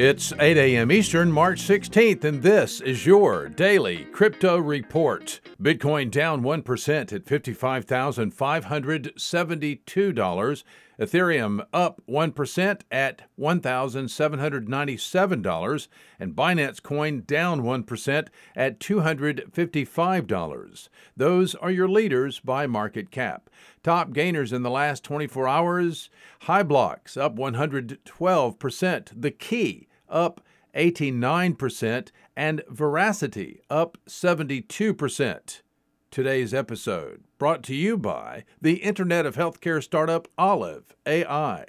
It's 8 a.m. Eastern, March 16th, and this is your daily crypto report. Bitcoin down 1% at $55,572. Ethereum up 1% at $1,797. And Binance Coin down 1% at $255. Those are your leaders by market cap. Top gainers in the last 24 hours Highblocks up 112%. The Key up 89%, and Veracity up 72%. Today's episode brought to you by the Internet of Healthcare startup Olive AI.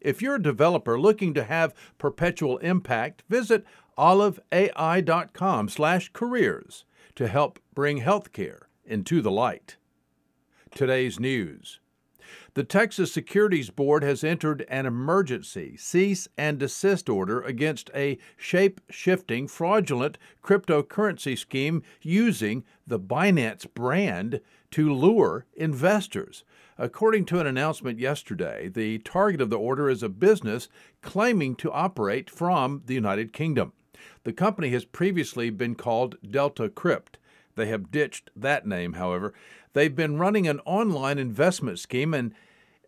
If you're a developer looking to have perpetual impact, visit oliveai.com/careers to help bring healthcare into the light. Today's news. The Texas Securities Board has entered an emergency cease and desist order against a shape shifting, fraudulent cryptocurrency scheme using the Binance brand to lure investors. According to an announcement yesterday, the target of the order is a business claiming to operate from the United Kingdom. The company has previously been called Delta Crypt. They have ditched that name, however. They've been running an online investment scheme and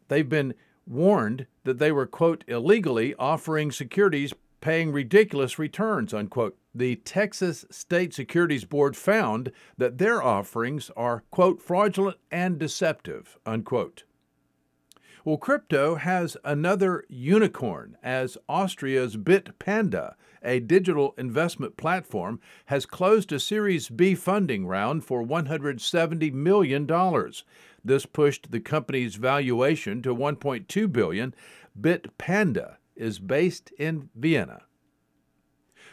they've been warned that they were, quote, illegally offering securities paying ridiculous returns, unquote. The Texas State Securities Board found that their offerings are, quote, fraudulent and deceptive, unquote. Well, crypto has another unicorn as Austria's Bitpanda, a digital investment platform, has closed a Series B funding round for $170 million. This pushed the company's valuation to 1.2 billion. Bitpanda is based in Vienna.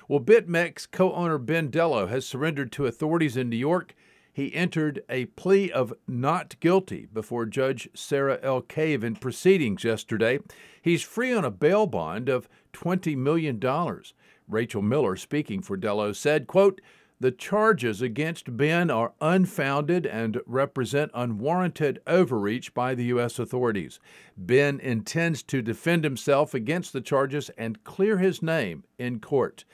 Well, BitMEX co-owner Ben Delo has surrendered to authorities in New York he entered a plea of not guilty before Judge Sarah L. Cave in proceedings yesterday. He's free on a bail bond of $20 million. Rachel Miller, speaking for Delo, said, quote, the charges against Ben are unfounded and represent unwarranted overreach by the U.S. authorities. Ben intends to defend himself against the charges and clear his name in court.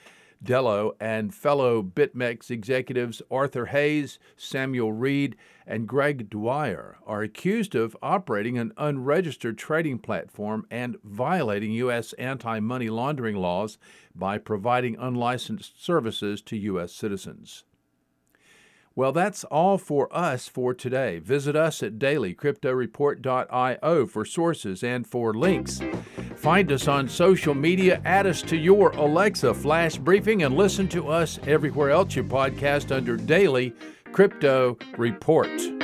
Delo and fellow BitMEX executives Arthur Hayes, Samuel Reed, and Greg Dwyer are accused of operating an unregistered trading platform and violating U.S. anti money laundering laws by providing unlicensed services to U.S. citizens. Well, that's all for us for today. Visit us at dailycryptoreport.io for sources and for links. Find us on social media, add us to your Alexa flash briefing, and listen to us everywhere else you podcast under Daily Crypto Report.